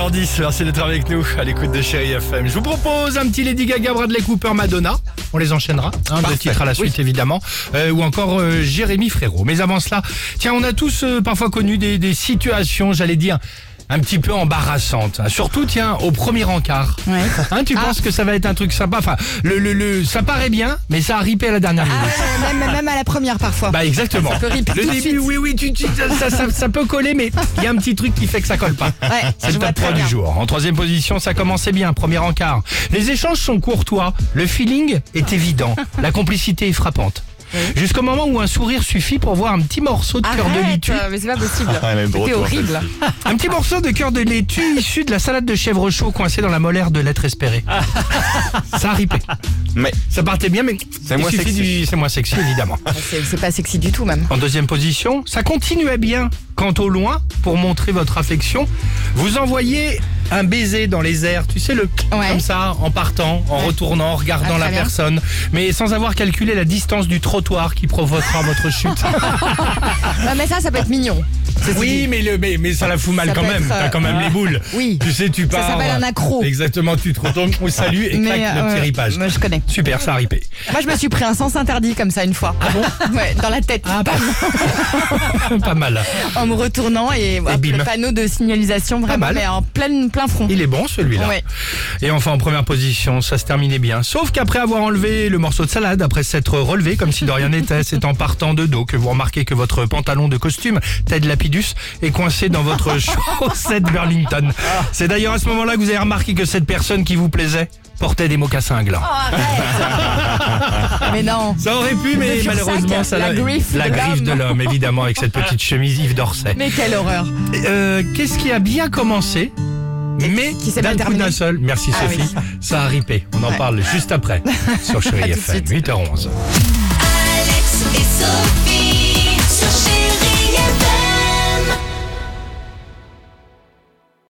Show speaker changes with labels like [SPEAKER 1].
[SPEAKER 1] 8h10, merci d'être avec nous à l'écoute de Chéri FM. Je vous propose un petit Lady Gaga, Bradley Cooper, Madonna. On les enchaînera, hein, deux titres à la suite évidemment. Euh, ou encore euh, Jérémy Frérot. Mais avant cela, tiens, on a tous euh, parfois connu des, des situations, j'allais dire, un petit peu embarrassantes. Surtout, tiens, au premier encart.
[SPEAKER 2] Ouais.
[SPEAKER 1] Hein, tu
[SPEAKER 2] Ah.
[SPEAKER 1] penses que ça va être un truc sympa? Enfin, le, le, le- ça paraît bien, mais ça a ripé à la dernière
[SPEAKER 2] Ah
[SPEAKER 1] minute.
[SPEAKER 2] même, même à la première parfois.
[SPEAKER 1] Bah exactement.
[SPEAKER 2] peut rip
[SPEAKER 1] le début, oui, oui, tu, tu- ça, ça- ça peut coller, mais il y a un petit truc qui fait que ça colle pas.
[SPEAKER 2] ouais,
[SPEAKER 1] C'est le top
[SPEAKER 2] très
[SPEAKER 1] 3 du jour. En troisième position, ça commençait bien, premier encart. Les échanges sont courtois, le feeling est évident, la complicité est frappante. Jusqu'au moment où un sourire suffit pour voir un petit morceau de cœur de laitue.
[SPEAKER 2] mais c'est pas possible.
[SPEAKER 3] Ah,
[SPEAKER 2] C'était horrible.
[SPEAKER 1] Un petit morceau de cœur de laitue issu de la salade de chèvre chaud coincée dans la molaire de l'être espéré. Ça a ripé.
[SPEAKER 3] Mais
[SPEAKER 1] Ça partait bien, mais
[SPEAKER 3] C'est moins sexy.
[SPEAKER 1] du- C'est moins sexy, évidemment.
[SPEAKER 2] C'est c'est pas sexy du tout même.
[SPEAKER 1] En deuxième position, ça continuait bien. Quant au loin, pour montrer votre affection, vous envoyez un baiser dans les airs, tu sais, le
[SPEAKER 2] Ouais.
[SPEAKER 1] comme ça, en partant, en
[SPEAKER 2] Ouais.
[SPEAKER 1] retournant, en regardant
[SPEAKER 2] Ah,
[SPEAKER 1] la
[SPEAKER 2] bien.
[SPEAKER 1] personne, mais sans avoir calculé la distance du trottoir qui provoquera votre chute.
[SPEAKER 2] Mais ça, ça peut être mignon.
[SPEAKER 1] oui, mais, le, mais, mais ça la fout mal
[SPEAKER 2] Ça
[SPEAKER 1] quand même. T'as
[SPEAKER 2] euh,
[SPEAKER 1] quand même les boules.
[SPEAKER 2] Oui.
[SPEAKER 1] Tu sais, tu
[SPEAKER 2] Ça
[SPEAKER 1] pars.
[SPEAKER 2] s'appelle un accro.
[SPEAKER 1] Exactement, tu te retournes, on salue et clac, le
[SPEAKER 2] euh,
[SPEAKER 1] petit ripage.
[SPEAKER 2] moi, je connais.
[SPEAKER 1] Super, ça a ripé.
[SPEAKER 2] Moi, je me suis pris un sens interdit comme ça une fois. Ah bon Ouais, dans la tête.
[SPEAKER 1] Ah, pas mal.
[SPEAKER 2] En me retournant et, hop,
[SPEAKER 1] bim.
[SPEAKER 2] le panneau de signalisation vraiment mais en plein, plein front.
[SPEAKER 1] Il est bon celui-là.
[SPEAKER 2] Ouais.
[SPEAKER 1] Et enfin en première position, ça se terminait bien. Sauf qu'après avoir enlevé le morceau de salade, après s'être relevé comme si de rien n'était, c'est en partant de dos que vous remarquez que votre pantalon de costume, Ted Lapidus, est coincé dans votre chaussette Burlington. C'est d'ailleurs à ce moment-là que vous avez remarqué que cette personne qui vous plaisait portait des mocassins à gland.
[SPEAKER 2] Oh, Mais non.
[SPEAKER 1] Ça aurait pu, mais malheureusement, ça
[SPEAKER 2] la
[SPEAKER 1] l'a-
[SPEAKER 2] griffe
[SPEAKER 1] la
[SPEAKER 2] de
[SPEAKER 1] griffe de
[SPEAKER 2] l'homme.
[SPEAKER 1] évidemment, avec cette petite chemise Yves d'Orsay.
[SPEAKER 2] Mais quelle horreur.
[SPEAKER 1] Euh, Qu'est-ce qui a bien commencé mais
[SPEAKER 2] qui s'est
[SPEAKER 1] d'un seul, merci Sophie, ça a ripé. On en parle juste après sur
[SPEAKER 2] Chérie
[SPEAKER 1] FM, 8h11.
[SPEAKER 4] Alex et Sophie sur